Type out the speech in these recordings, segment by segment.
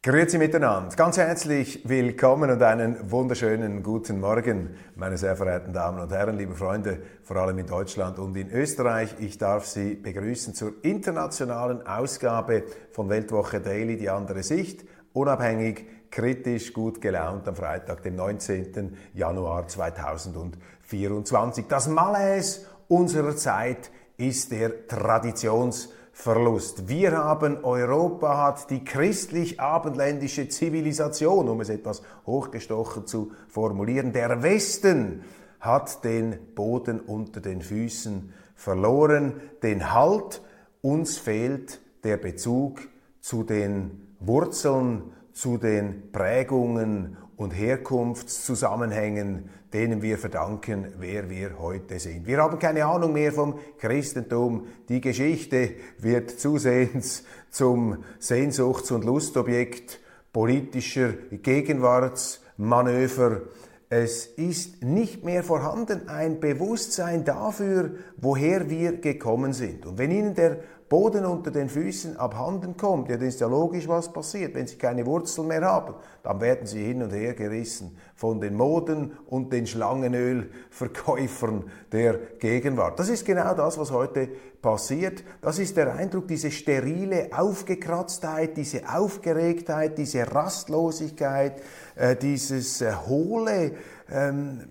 Grüezi miteinander. Ganz herzlich willkommen und einen wunderschönen guten Morgen, meine sehr verehrten Damen und Herren, liebe Freunde, vor allem in Deutschland und in Österreich. Ich darf Sie begrüßen zur internationalen Ausgabe von Weltwoche Daily, die andere Sicht, unabhängig, kritisch, gut gelaunt am Freitag, dem 19. Januar 2024. Das Malaise unserer Zeit ist der Traditions- Verlust. Wir haben, Europa hat die christlich-abendländische Zivilisation, um es etwas hochgestochen zu formulieren. Der Westen hat den Boden unter den Füßen verloren, den Halt. Uns fehlt der Bezug zu den Wurzeln, zu den Prägungen und Herkunftszusammenhängen, denen wir verdanken, wer wir heute sind. Wir haben keine Ahnung mehr vom Christentum. Die Geschichte wird zusehends zum Sehnsuchts- und Lustobjekt politischer Gegenwartsmanöver. Es ist nicht mehr vorhanden ein Bewusstsein dafür, woher wir gekommen sind. Und wenn Ihnen der Boden unter den Füßen abhanden kommt, ja, dann ist ja logisch, was passiert. Wenn sie keine Wurzeln mehr haben, dann werden sie hin und her gerissen von den Moden und den Schlangenölverkäufern der Gegenwart. Das ist genau das, was heute passiert. Das ist der Eindruck, diese sterile Aufgekratztheit, diese Aufgeregtheit, diese Rastlosigkeit, äh, dieses äh, hohle, ähm,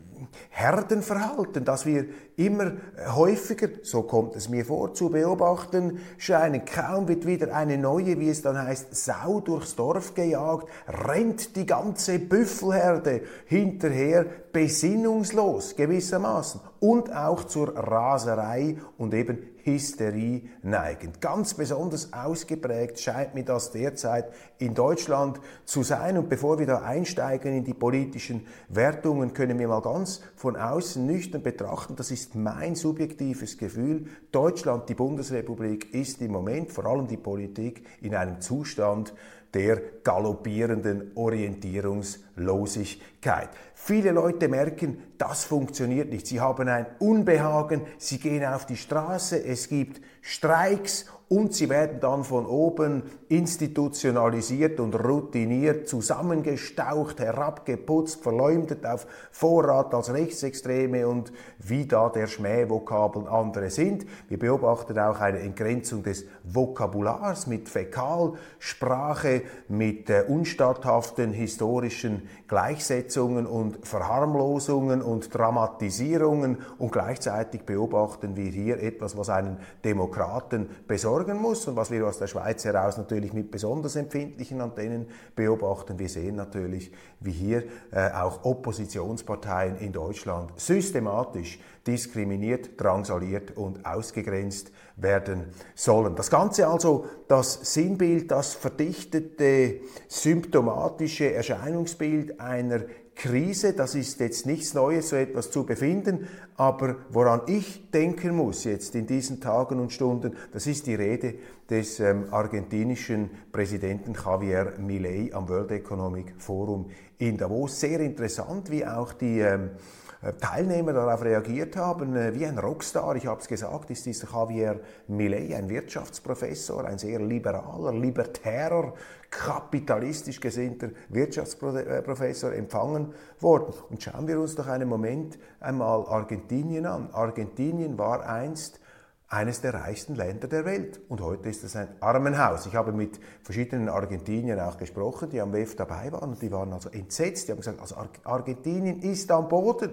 Herdenverhalten, das wir immer häufiger, so kommt es mir vor, zu beobachten scheinen. Kaum wird wieder eine neue, wie es dann heißt, Sau durchs Dorf gejagt, rennt die ganze Büffelherde hinterher, besinnungslos gewissermaßen und auch zur Raserei und eben Hysterie neigend. Ganz besonders ausgeprägt scheint mir das derzeit in Deutschland zu sein. Und bevor wir da einsteigen in die politischen Wertungen, können wir mal ganz von außen nüchtern betrachten, das ist mein subjektives Gefühl, Deutschland, die Bundesrepublik, ist im Moment, vor allem die Politik, in einem Zustand, der galoppierenden Orientierungslosigkeit. Viele Leute merken, das funktioniert nicht. Sie haben ein Unbehagen, sie gehen auf die Straße, es gibt Streiks und sie werden dann von oben institutionalisiert und routiniert, zusammengestaucht, herabgeputzt, verleumdet auf Vorrat als Rechtsextreme und wie da der Schmähvokabeln andere sind. Wir beobachten auch eine Entgrenzung des Vokabulars mit Fäkalsprache, mit äh, unstatthaften historischen Gleichsetzungen und Verharmlosungen und Dramatisierungen und gleichzeitig beobachten wir hier etwas, was einen Demokraten besorgt sorgen muss und was wir aus der Schweiz heraus natürlich mit besonders empfindlichen Antennen beobachten. Wir sehen natürlich, wie hier äh, auch Oppositionsparteien in Deutschland systematisch diskriminiert, drangsaliert und ausgegrenzt werden sollen. Das Ganze also, das Sinnbild, das verdichtete, symptomatische Erscheinungsbild einer Krise, das ist jetzt nichts Neues, so etwas zu befinden, aber woran ich denken muss jetzt in diesen Tagen und Stunden, das ist die Rede des ähm, argentinischen Präsidenten Javier Milei am World Economic Forum in Davos. Sehr interessant, wie auch die ähm, äh, Teilnehmer darauf reagiert haben, äh, wie ein Rockstar, ich habe es gesagt, ist dieser Javier Millet, ein Wirtschaftsprofessor, ein sehr liberaler, libertärer, kapitalistisch gesinnter Wirtschaftsprofessor empfangen worden. Und schauen wir uns doch einen Moment einmal Argentinien an. Argentinien war einst eines der reichsten Länder der Welt. Und heute ist es ein Armenhaus. Ich habe mit verschiedenen Argentiniern auch gesprochen, die am WEF dabei waren und die waren also entsetzt. Die haben gesagt, also Argentinien ist am Boden.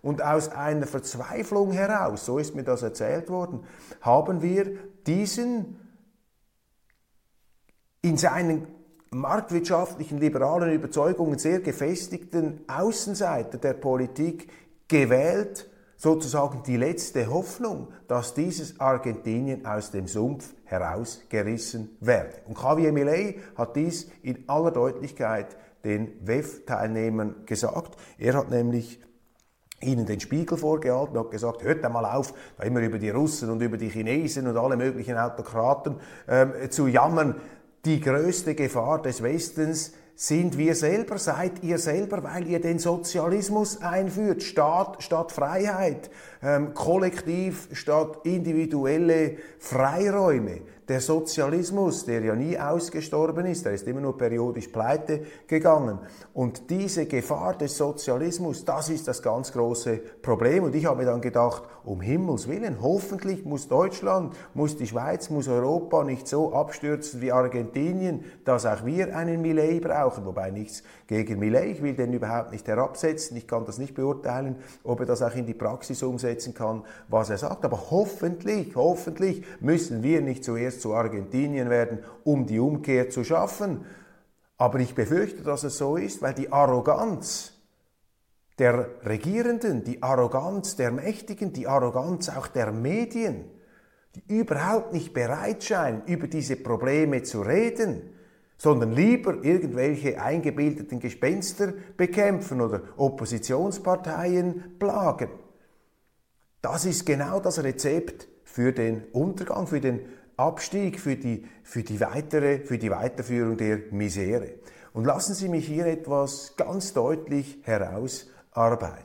Und aus einer Verzweiflung heraus, so ist mir das erzählt worden, haben wir diesen in seinen marktwirtschaftlichen liberalen Überzeugungen sehr gefestigten Außenseiter der Politik gewählt sozusagen die letzte Hoffnung, dass dieses Argentinien aus dem Sumpf herausgerissen werde. Und Javier Milei hat dies in aller Deutlichkeit den WEF-Teilnehmern gesagt. Er hat nämlich ihnen den Spiegel vorgehalten und hat gesagt, hört einmal auf, da immer über die Russen und über die Chinesen und alle möglichen Autokraten ähm, zu jammern. Die größte Gefahr des Westens sind wir selber, seid ihr selber, weil ihr den Sozialismus einführt. Staat statt Freiheit, ähm, Kollektiv statt individuelle Freiräume. Der Sozialismus, der ja nie ausgestorben ist, der ist immer nur periodisch pleite gegangen. Und diese Gefahr des Sozialismus, das ist das ganz große Problem. Und ich habe mir dann gedacht, um Himmels Willen, hoffentlich muss Deutschland, muss die Schweiz, muss Europa nicht so abstürzen wie Argentinien, dass auch wir einen Millet brauchen. Wobei nichts gegen Millet, ich will den überhaupt nicht herabsetzen, ich kann das nicht beurteilen, ob er das auch in die Praxis umsetzen kann, was er sagt. Aber hoffentlich, hoffentlich müssen wir nicht zuerst zu Argentinien werden, um die Umkehr zu schaffen. Aber ich befürchte, dass es so ist, weil die Arroganz der Regierenden, die Arroganz der Mächtigen, die Arroganz auch der Medien, die überhaupt nicht bereit scheinen, über diese Probleme zu reden, sondern lieber irgendwelche eingebildeten Gespenster bekämpfen oder Oppositionsparteien plagen. Das ist genau das Rezept für den Untergang, für den Abstieg für die, für die, weitere, für die Weiterführung der Misere. Und lassen Sie mich hier etwas ganz deutlich herausarbeiten.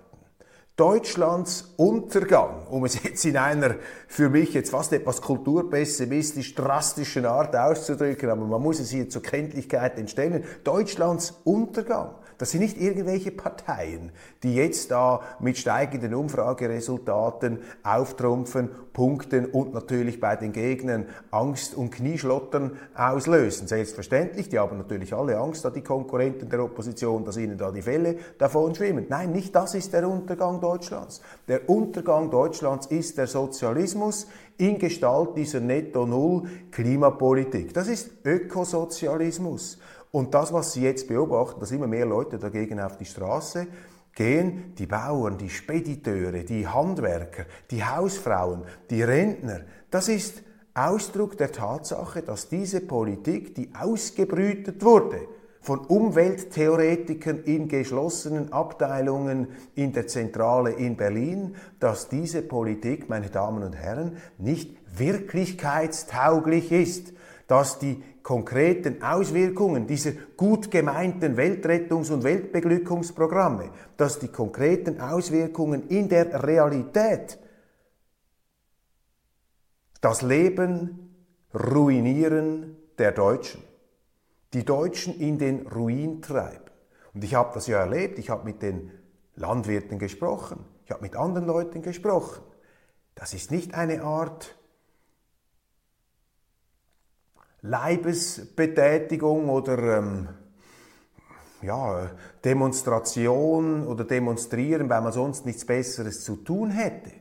Deutschlands Untergang, um es jetzt in einer für mich jetzt fast etwas kulturpessimistisch drastischen Art auszudrücken, aber man muss es hier zur Kenntlichkeit entstellen, Deutschlands Untergang das sind nicht irgendwelche Parteien, die jetzt da mit steigenden Umfrageresultaten auftrumpfen, punkten und natürlich bei den Gegnern Angst und Knieschlottern auslösen. Selbstverständlich, die haben natürlich alle Angst, da die Konkurrenten der Opposition, dass ihnen da die Fälle davon schwimmen. Nein, nicht das ist der Untergang Deutschlands. Der Untergang Deutschlands ist der Sozialismus in Gestalt dieser Netto-Null-Klimapolitik. Das ist Ökosozialismus. Und das, was Sie jetzt beobachten, dass immer mehr Leute dagegen auf die Straße gehen, die Bauern, die Spediteure, die Handwerker, die Hausfrauen, die Rentner, das ist Ausdruck der Tatsache, dass diese Politik, die ausgebrütet wurde, von Umwelttheoretikern in geschlossenen Abteilungen in der Zentrale in Berlin, dass diese Politik, meine Damen und Herren, nicht wirklichkeitstauglich ist, dass die konkreten Auswirkungen dieser gut gemeinten Weltrettungs- und Weltbeglückungsprogramme, dass die konkreten Auswirkungen in der Realität das Leben ruinieren der Deutschen, die Deutschen in den Ruin treiben. Und ich habe das ja erlebt, ich habe mit den Landwirten gesprochen, ich habe mit anderen Leuten gesprochen. Das ist nicht eine Art Leibesbetätigung oder ähm, ja, Demonstration oder Demonstrieren, weil man sonst nichts Besseres zu tun hätte.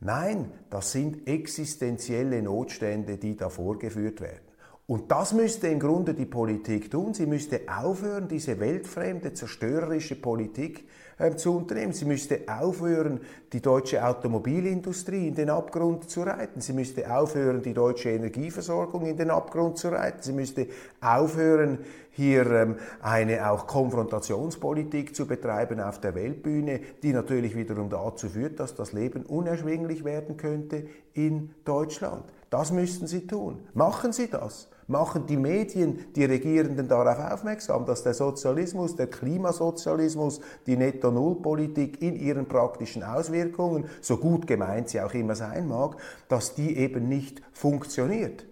Nein, das sind existenzielle Notstände, die da vorgeführt werden. Und das müsste im Grunde die Politik tun. Sie müsste aufhören, diese weltfremde, zerstörerische Politik zu unternehmen. Sie müsste aufhören, die deutsche Automobilindustrie in den Abgrund zu reiten. Sie müsste aufhören, die deutsche Energieversorgung in den Abgrund zu reiten. Sie müsste aufhören, hier ähm, eine auch Konfrontationspolitik zu betreiben auf der Weltbühne, die natürlich wiederum dazu führt, dass das Leben unerschwinglich werden könnte in Deutschland. Das müssten Sie tun. Machen Sie das. Machen die Medien, die Regierenden darauf aufmerksam, dass der Sozialismus, der Klimasozialismus, die Netto-Null-Politik in ihren praktischen Auswirkungen, so gut gemeint sie auch immer sein mag, dass die eben nicht funktioniert.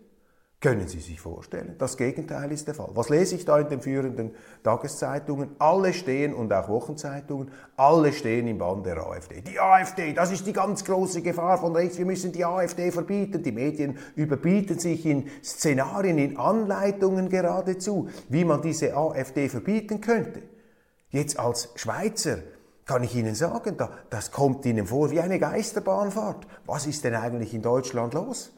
Können Sie sich vorstellen? Das Gegenteil ist der Fall. Was lese ich da in den führenden Tageszeitungen? Alle stehen, und auch Wochenzeitungen, alle stehen im Bann der AfD. Die AfD, das ist die ganz große Gefahr von rechts. Wir müssen die AfD verbieten. Die Medien überbieten sich in Szenarien, in Anleitungen geradezu, wie man diese AfD verbieten könnte. Jetzt als Schweizer kann ich Ihnen sagen, das kommt Ihnen vor wie eine Geisterbahnfahrt. Was ist denn eigentlich in Deutschland los?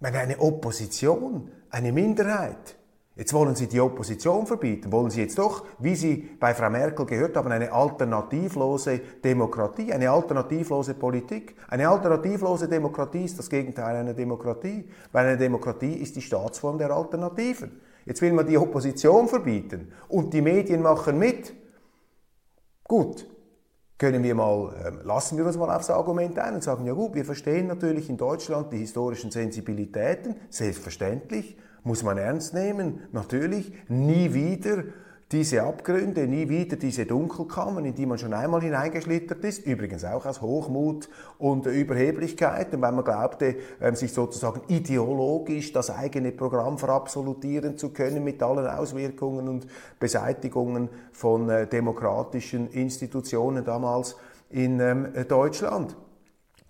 Wenn eine Opposition, eine Minderheit Jetzt wollen Sie die Opposition verbieten, wollen Sie jetzt doch, wie Sie bei Frau Merkel gehört haben, eine alternativlose Demokratie, eine alternativlose Politik. Eine alternativlose Demokratie ist das Gegenteil einer Demokratie, weil eine Demokratie ist die Staatsform der Alternativen. Jetzt will man die Opposition verbieten und die Medien machen mit. Gut, können wir mal, äh, lassen wir uns mal aufs Argument ein und sagen, ja gut, wir verstehen natürlich in Deutschland die historischen Sensibilitäten, selbstverständlich, muss man ernst nehmen, natürlich, nie wieder diese Abgründe, nie wieder diese Dunkelkammern, in die man schon einmal hineingeschlittert ist, übrigens auch aus Hochmut und Überheblichkeit, weil man glaubte, ähm, sich sozusagen ideologisch das eigene Programm verabsolutieren zu können mit allen Auswirkungen und Beseitigungen von äh, demokratischen Institutionen damals in ähm, Deutschland.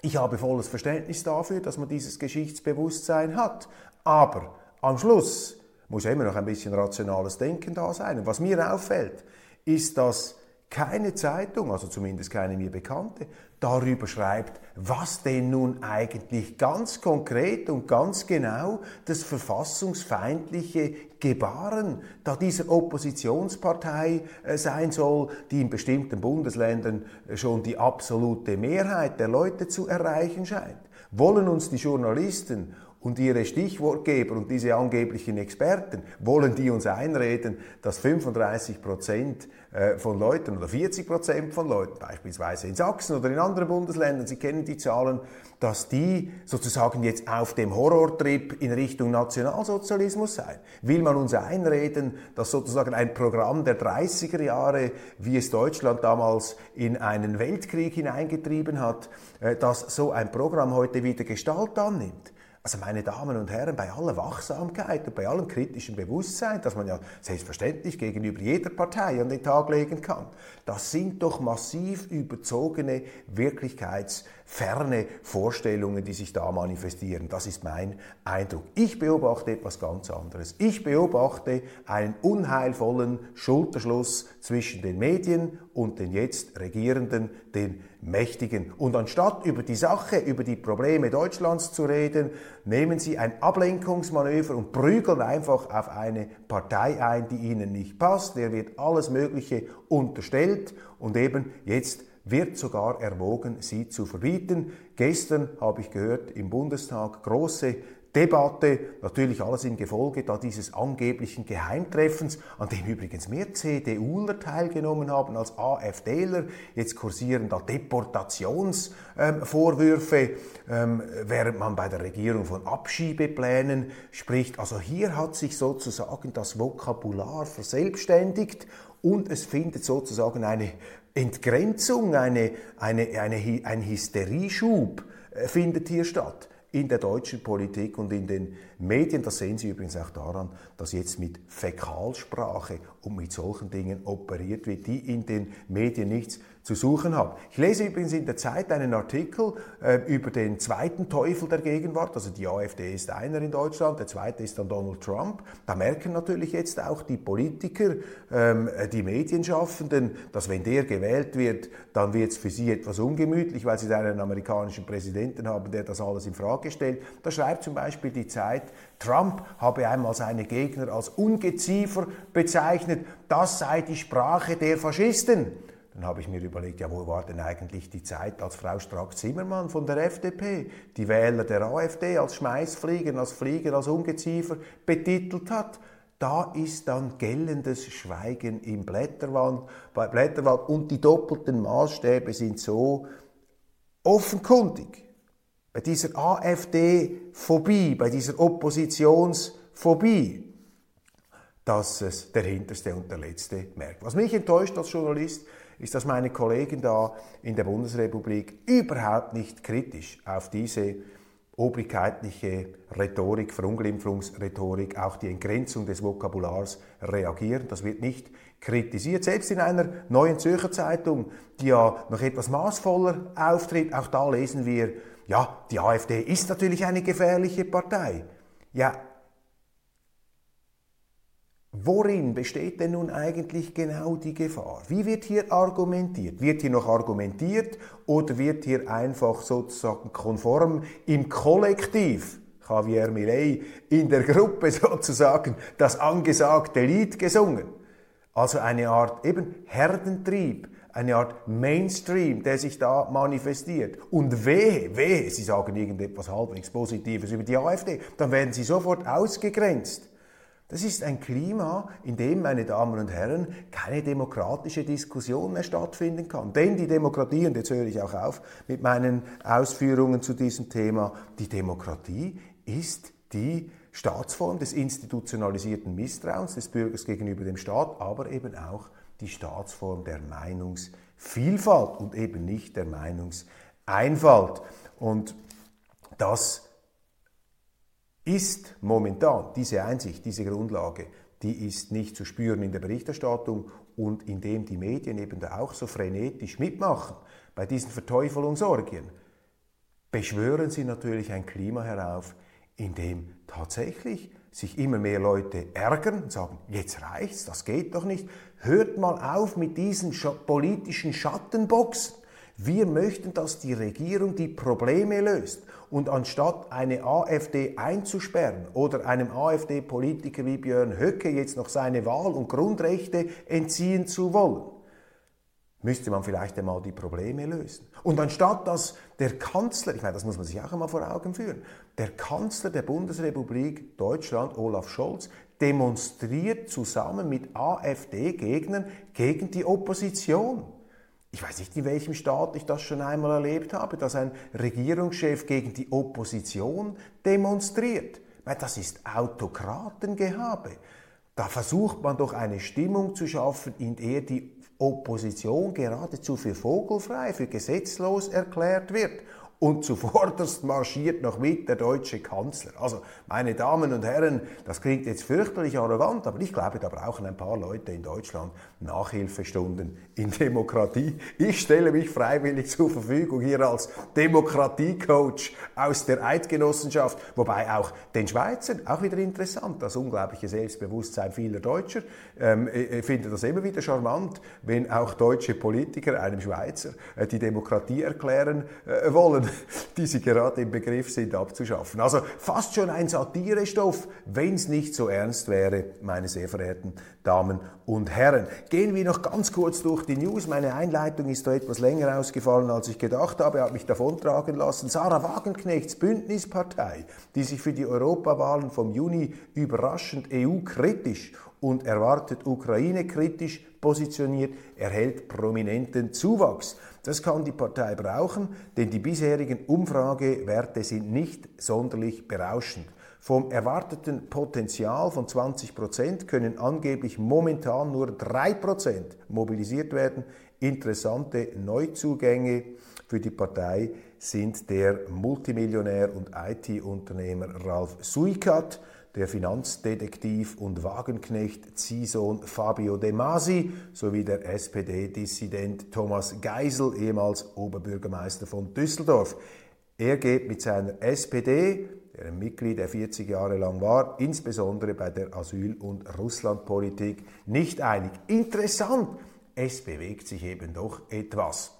Ich habe volles Verständnis dafür, dass man dieses Geschichtsbewusstsein hat. Aber am Schluss muss immer noch ein bisschen rationales Denken da sein. Und was mir auffällt, ist, dass keine Zeitung, also zumindest keine mir bekannte, darüber schreibt, was denn nun eigentlich ganz konkret und ganz genau das verfassungsfeindliche Gebaren da dieser Oppositionspartei äh, sein soll, die in bestimmten Bundesländern äh, schon die absolute Mehrheit der Leute zu erreichen scheint. Wollen uns die Journalisten und ihre Stichwortgeber und diese angeblichen Experten, wollen die uns einreden, dass 35 Prozent äh, von Leuten oder 40 Prozent von Leuten, beispielsweise in Sachsen oder in anderen Bundesländern, Sie kennen die Zahlen, dass die sozusagen jetzt auf dem Horrortrip in Richtung Nationalsozialismus seien. Will man uns einreden, dass sozusagen ein Programm der 30er Jahre, wie es Deutschland damals in einen Weltkrieg hineingetrieben hat, äh, dass so ein Programm heute wieder Gestalt annimmt? Also meine Damen und Herren, bei aller Wachsamkeit und bei allem kritischen Bewusstsein, das man ja selbstverständlich gegenüber jeder Partei an den Tag legen kann, das sind doch massiv überzogene wirklichkeitsferne Vorstellungen, die sich da manifestieren. Das ist mein Eindruck. Ich beobachte etwas ganz anderes. Ich beobachte einen unheilvollen Schulterschluss zwischen den Medien und den jetzt Regierenden, den Mächtigen. Und anstatt über die Sache, über die Probleme Deutschlands zu reden, nehmen sie ein Ablenkungsmanöver und prügeln einfach auf eine Partei ein, die ihnen nicht passt. Der wird alles Mögliche unterstellt und eben jetzt wird sogar erwogen, sie zu verbieten. Gestern habe ich gehört, im Bundestag große Debatte, natürlich alles im Gefolge da dieses angeblichen Geheimtreffens, an dem übrigens mehr CDUler teilgenommen haben als AfDler. Jetzt kursieren da Deportationsvorwürfe, ähm, während man bei der Regierung von Abschiebeplänen spricht. Also hier hat sich sozusagen das Vokabular verselbstständigt und es findet sozusagen eine Entgrenzung, eine, eine, eine, ein Hysterieschub äh, findet hier statt in der deutschen Politik und in den Medien. Das sehen Sie übrigens auch daran, dass jetzt mit Fäkalsprache und mit solchen Dingen operiert wird, die in den Medien nichts zu suchen haben. Ich lese übrigens in der Zeit einen Artikel äh, über den zweiten Teufel der Gegenwart. Also die AfD ist einer in Deutschland, der zweite ist dann Donald Trump. Da merken natürlich jetzt auch die Politiker, ähm, die Medienschaffenden, dass wenn der gewählt wird, dann wird es für sie etwas ungemütlich, weil sie einen amerikanischen Präsidenten haben, der das alles in Frage stellt. Da schreibt zum Beispiel die Zeit, Trump habe einmal seine Gegner als Ungeziefer bezeichnet. Das sei die Sprache der Faschisten. Dann habe ich mir überlegt, ja, wo war denn eigentlich die Zeit, als Frau Strack-Zimmermann von der FDP die Wähler der AfD als Schmeißfliegen, als Fliegen, als Ungeziefer betitelt hat? Da ist dann gellendes Schweigen im Blätterwald, bei Blätterwald und die doppelten Maßstäbe sind so offenkundig. Bei dieser AfD-Phobie, bei dieser Oppositionsphobie, dass es der Hinterste und der Letzte merkt. Was mich enttäuscht als Journalist, ist, dass meine Kollegen da in der Bundesrepublik überhaupt nicht kritisch auf diese obrigkeitliche Rhetorik, Verunglimpfungsrhetorik, auch die Entgrenzung des Vokabulars reagieren. Das wird nicht kritisiert. Selbst in einer neuen Zürcher Zeitung, die ja noch etwas maßvoller auftritt, auch da lesen wir, ja, die AfD ist natürlich eine gefährliche Partei. Ja, Worin besteht denn nun eigentlich genau die Gefahr? Wie wird hier argumentiert? Wird hier noch argumentiert oder wird hier einfach sozusagen konform im Kollektiv Javier Milei in der Gruppe sozusagen das angesagte Lied gesungen. Also eine Art eben Herdentrieb, eine Art Mainstream, der sich da manifestiert. Und wehe, wehe, Sie sagen irgendetwas halbwegs Positives über die AfD, dann werden Sie sofort ausgegrenzt. Das ist ein Klima, in dem, meine Damen und Herren, keine demokratische Diskussion mehr stattfinden kann. Denn die Demokratie, und jetzt höre ich auch auf mit meinen Ausführungen zu diesem Thema, die Demokratie ist die Staatsform des institutionalisierten Misstrauens des Bürgers gegenüber dem Staat, aber eben auch die Staatsform der Meinungsvielfalt und eben nicht der Meinungseinfalt. Und das ist momentan diese Einsicht, diese Grundlage, die ist nicht zu spüren in der Berichterstattung und indem die Medien eben da auch so frenetisch mitmachen bei diesen Verteufelungsorgien, beschwören sie natürlich ein Klima herauf, in dem tatsächlich sich immer mehr Leute ärgern und sagen, jetzt reicht's, das geht doch nicht. Hört mal auf mit diesen politischen Schattenboxen. Wir möchten, dass die Regierung die Probleme löst. Und anstatt eine AfD einzusperren oder einem AfD-Politiker wie Björn Höcke jetzt noch seine Wahl- und Grundrechte entziehen zu wollen, müsste man vielleicht einmal die Probleme lösen. Und anstatt dass der Kanzler, ich meine, das muss man sich auch einmal vor Augen führen, der Kanzler der Bundesrepublik Deutschland, Olaf Scholz, demonstriert zusammen mit AfD-Gegnern gegen die Opposition. Ich weiß nicht, in welchem Staat ich das schon einmal erlebt habe, dass ein Regierungschef gegen die Opposition demonstriert. Das ist Autokratengehabe. Da versucht man doch eine Stimmung zu schaffen, in der die Opposition geradezu für vogelfrei, für gesetzlos erklärt wird und zuvorderst marschiert noch mit der deutsche Kanzler. Also, meine Damen und Herren, das klingt jetzt fürchterlich arrogant, aber ich glaube, da brauchen ein paar Leute in Deutschland Nachhilfestunden in Demokratie. Ich stelle mich freiwillig zur Verfügung hier als Demokratiecoach aus der Eidgenossenschaft, wobei auch den Schweizern, auch wieder interessant, das unglaubliche Selbstbewusstsein vieler Deutscher. Ähm, ich finde das immer wieder charmant, wenn auch deutsche Politiker einem Schweizer äh, die Demokratie erklären äh, die sie gerade im Begriff sind abzuschaffen. Also fast schon ein Satirestoff, wenn es nicht so ernst wäre, meine sehr verehrten Damen und Herren. Gehen wir noch ganz kurz durch die News. Meine Einleitung ist da etwas länger ausgefallen, als ich gedacht habe, hat mich davontragen lassen. Sarah Wagenknechts Bündnispartei, die sich für die Europawahlen vom Juni überraschend EU-kritisch und erwartet Ukraine-kritisch positioniert, erhält prominenten Zuwachs. Das kann die Partei brauchen, denn die bisherigen Umfragewerte sind nicht sonderlich berauschend. Vom erwarteten Potenzial von 20 Prozent können angeblich momentan nur 3 Prozent mobilisiert werden. Interessante Neuzugänge für die Partei sind der Multimillionär und IT-Unternehmer Ralf Suikat, der Finanzdetektiv und Wagenknecht Ziehsohn Fabio De Masi sowie der SPD-Dissident Thomas Geisel, ehemals Oberbürgermeister von Düsseldorf. Er geht mit seiner SPD, der ein Mitglied, der 40 Jahre lang war, insbesondere bei der Asyl- und Russlandpolitik nicht einig. Interessant, es bewegt sich eben doch etwas.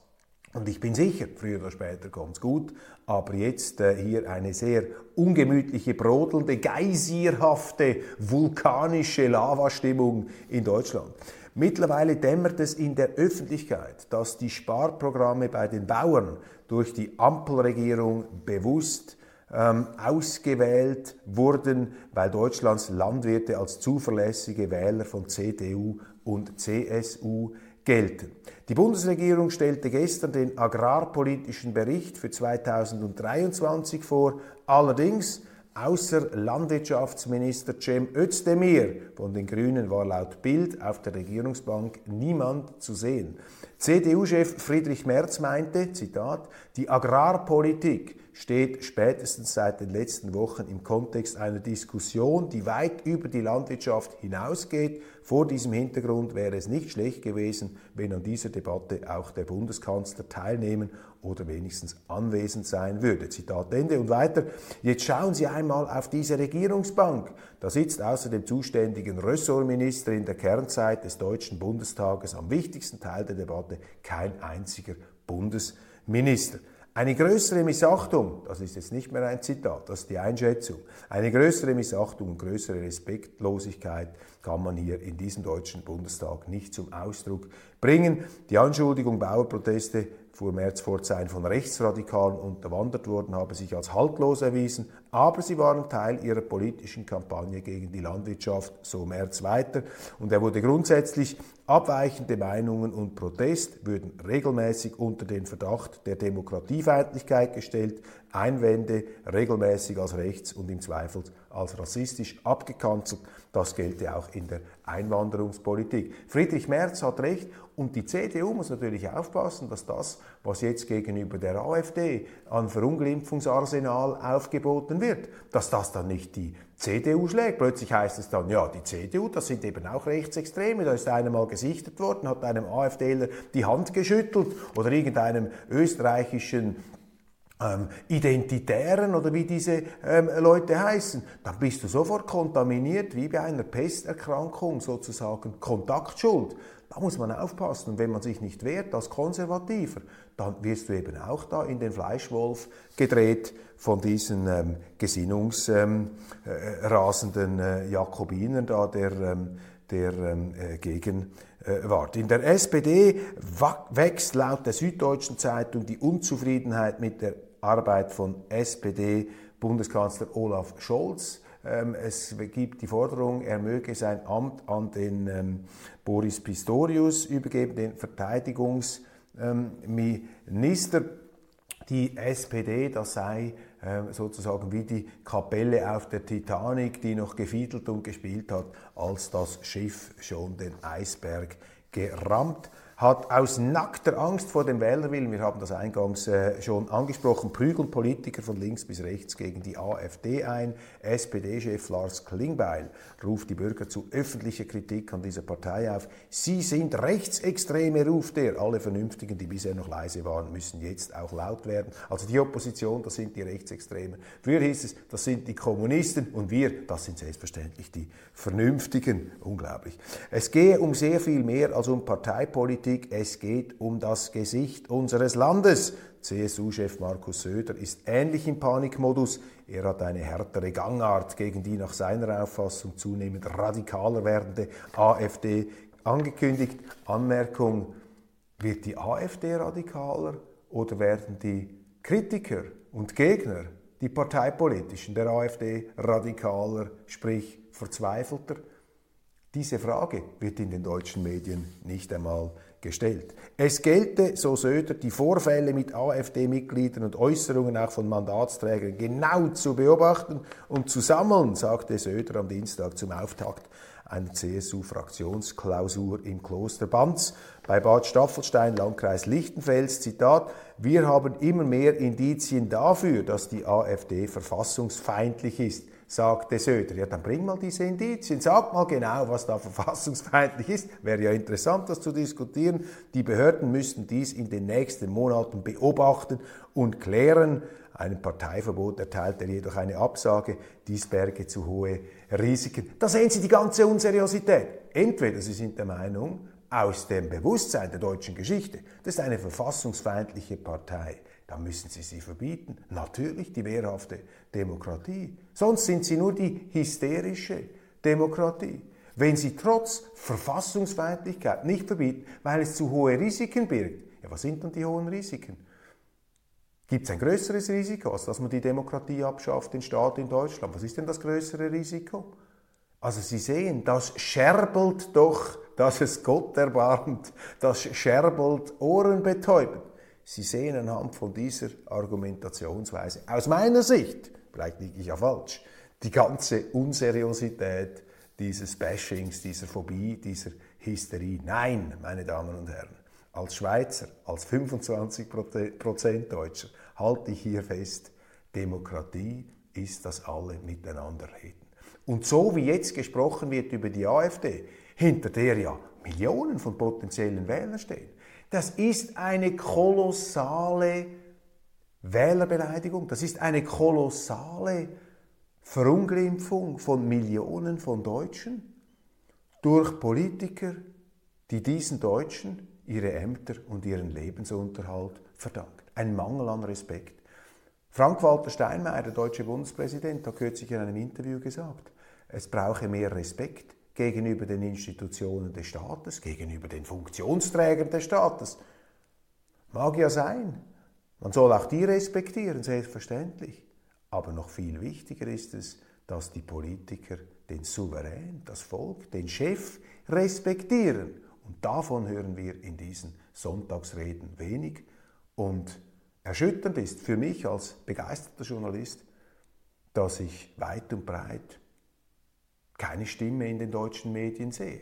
Und ich bin sicher, früher oder später kommt es gut, aber jetzt äh, hier eine sehr ungemütliche, brodelnde, geysirhafte, vulkanische Lavastimmung in Deutschland. Mittlerweile dämmert es in der Öffentlichkeit, dass die Sparprogramme bei den Bauern durch die Ampelregierung bewusst ähm, ausgewählt wurden, weil Deutschlands Landwirte als zuverlässige Wähler von CDU und CSU gelten. Die Bundesregierung stellte gestern den agrarpolitischen Bericht für 2023 vor. Allerdings Außer Landwirtschaftsminister Cem Özdemir von den Grünen war laut Bild auf der Regierungsbank niemand zu sehen. CDU-Chef Friedrich Merz meinte, Zitat, die Agrarpolitik steht spätestens seit den letzten Wochen im Kontext einer Diskussion, die weit über die Landwirtschaft hinausgeht. Vor diesem Hintergrund wäre es nicht schlecht gewesen, wenn an dieser Debatte auch der Bundeskanzler teilnehmen oder wenigstens anwesend sein würde. Zitat Ende und weiter. Jetzt schauen Sie einmal auf diese Regierungsbank. Da sitzt außer dem zuständigen Ressortminister in der Kernzeit des Deutschen Bundestages am wichtigsten Teil der Debatte kein einziger Bundesminister. Eine größere Missachtung, das ist jetzt nicht mehr ein Zitat, das ist die Einschätzung, eine größere Missachtung und größere Respektlosigkeit kann man hier in diesem Deutschen Bundestag nicht zum Ausdruck bringen. Die Anschuldigung, Bauerproteste Merz fort, seien von Rechtsradikalen unterwandert worden, habe sich als haltlos erwiesen, aber sie waren Teil ihrer politischen Kampagne gegen die Landwirtschaft, so Merz weiter. Und er wurde grundsätzlich abweichende Meinungen und Protest würden regelmäßig unter den Verdacht der Demokratiefeindlichkeit gestellt, Einwände regelmäßig als rechts und im Zweifel als rassistisch abgekanzelt. Das gelte auch in der Einwanderungspolitik. Friedrich Merz hat recht und die CDU muss natürlich aufpassen, dass das, was jetzt gegenüber der AfD an Verunglimpfungsarsenal aufgeboten wird, dass das dann nicht die CDU schlägt. Plötzlich heißt es dann, ja, die CDU, das sind eben auch Rechtsextreme. Da ist einer mal gesichtet worden, hat einem AfDler die Hand geschüttelt oder irgendeinem österreichischen ähm, Identitären oder wie diese ähm, Leute heißen, dann bist du sofort kontaminiert wie bei einer Pesterkrankung, sozusagen Kontaktschuld. Da muss man aufpassen. Und wenn man sich nicht wehrt als Konservativer, dann wirst du eben auch da in den Fleischwolf gedreht von diesen ähm, gesinnungsrasenden äh, äh, Jakobinern da der, ähm, der ähm, äh, Gegenwart. In der SPD wächst laut der Süddeutschen Zeitung die Unzufriedenheit mit der Arbeit von SPD-Bundeskanzler Olaf Scholz. Ähm, es gibt die Forderung, er möge sein Amt an den ähm, Boris Pistorius übergeben, den Verteidigungsminister. Die SPD, das sei ähm, sozusagen wie die Kapelle auf der Titanic, die noch gefiedelt und gespielt hat, als das Schiff schon den Eisberg gerammt hat aus nackter Angst vor dem Wählerwillen, wir haben das eingangs äh, schon angesprochen, prügeln Politiker von links bis rechts gegen die AfD ein. SPD-Chef Lars Klingbeil ruft die Bürger zu öffentlicher Kritik an dieser Partei auf. Sie sind Rechtsextreme, ruft er. Alle Vernünftigen, die bisher noch leise waren, müssen jetzt auch laut werden. Also die Opposition, das sind die Rechtsextremen. Früher hieß es, das sind die Kommunisten und wir, das sind selbstverständlich die Vernünftigen. Unglaublich. Es gehe um sehr viel mehr als um Parteipolitik Politik, es geht um das Gesicht unseres Landes. CSU-Chef Markus Söder ist ähnlich im Panikmodus. Er hat eine härtere Gangart gegen die nach seiner Auffassung zunehmend radikaler werdende AfD angekündigt. Anmerkung, wird die AfD radikaler oder werden die Kritiker und Gegner, die parteipolitischen der AfD radikaler, sprich verzweifelter? Diese Frage wird in den deutschen Medien nicht einmal gestellt. Es gelte, so Söder, die Vorfälle mit AfD-Mitgliedern und Äußerungen auch von Mandatsträgern genau zu beobachten und zu sammeln, sagte Söder am Dienstag zum Auftakt einer CSU-Fraktionsklausur im Kloster Banz bei Bad Staffelstein, Landkreis Lichtenfels. Zitat, wir haben immer mehr Indizien dafür, dass die AfD verfassungsfeindlich ist sagte Söder. Ja, dann bring mal diese Indizien, sag mal genau, was da verfassungsfeindlich ist. Wäre ja interessant, das zu diskutieren. Die Behörden müssten dies in den nächsten Monaten beobachten und klären. Einem Parteiverbot erteilt er jedoch eine Absage, dies berge zu hohe Risiken. Da sehen Sie die ganze Unseriosität. Entweder Sie sind der Meinung, aus dem Bewusstsein der deutschen Geschichte, das ist eine verfassungsfeindliche Partei dann müssen Sie sie verbieten. Natürlich die wehrhafte Demokratie. Sonst sind Sie nur die hysterische Demokratie. Wenn Sie trotz Verfassungsfeindlichkeit nicht verbieten, weil es zu hohe Risiken birgt, ja, was sind dann die hohen Risiken? Gibt es ein größeres Risiko, als dass man die Demokratie abschafft, den Staat in Deutschland? Was ist denn das größere Risiko? Also Sie sehen, das scherbelt doch, dass es Gott erbarmt, das scherbelt ohrenbetäubend. Sie sehen anhand von dieser Argumentationsweise aus meiner Sicht, vielleicht liege ich ja falsch, die ganze Unseriosität dieses Bashings, dieser Phobie, dieser Hysterie. Nein, meine Damen und Herren, als Schweizer, als 25% Deutscher halte ich hier fest, Demokratie ist, dass alle miteinander reden. Und so wie jetzt gesprochen wird über die AfD, hinter der ja Millionen von potenziellen Wählern stehen, das ist eine kolossale Wählerbeleidigung, das ist eine kolossale Verunglimpfung von Millionen von Deutschen durch Politiker, die diesen Deutschen ihre Ämter und ihren Lebensunterhalt verdanken. ein Mangel an Respekt. Frank-Walter Steinmeier, der deutsche Bundespräsident, hat kürzlich in einem Interview gesagt, es brauche mehr Respekt gegenüber den Institutionen des Staates, gegenüber den Funktionsträgern des Staates. Mag ja sein. Man soll auch die respektieren, selbstverständlich. Aber noch viel wichtiger ist es, dass die Politiker den Souverän, das Volk, den Chef respektieren. Und davon hören wir in diesen Sonntagsreden wenig. Und erschütternd ist für mich als begeisterter Journalist, dass ich weit und breit keine Stimme in den deutschen Medien sehe,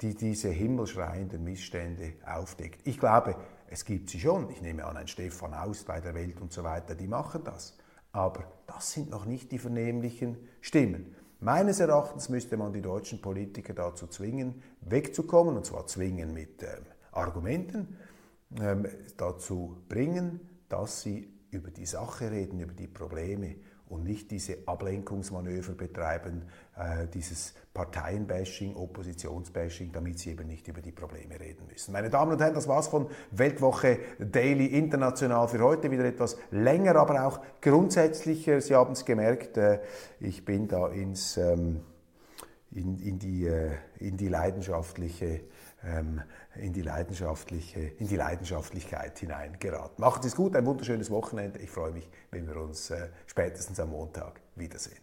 die diese himmelschreienden Missstände aufdeckt. Ich glaube, es gibt sie schon. Ich nehme an, ein Stefan Aust bei der Welt und so weiter, die machen das. Aber das sind noch nicht die vernehmlichen Stimmen. Meines Erachtens müsste man die deutschen Politiker dazu zwingen, wegzukommen, und zwar zwingen mit ähm, Argumenten, ähm, dazu bringen, dass sie über die Sache reden, über die Probleme und nicht diese Ablenkungsmanöver betreiben, äh, dieses Parteienbashing, Oppositionsbashing, damit sie eben nicht über die Probleme reden müssen. Meine Damen und Herren, das war's von Weltwoche Daily International für heute. Wieder etwas länger, aber auch grundsätzlicher. Sie haben es gemerkt, äh, ich bin da ins, ähm, in, in, die, äh, in die leidenschaftliche in, die leidenschaftliche, in die Leidenschaftlichkeit hineingeraten. Macht es gut, ein wunderschönes Wochenende. Ich freue mich, wenn wir uns äh, spätestens am Montag wiedersehen.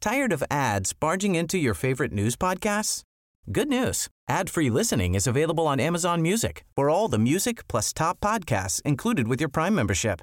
Tired of ads barging into your favorite news podcasts? Good news. Ad-free listening is available on Amazon Music for all the music plus top podcasts included with your Prime membership.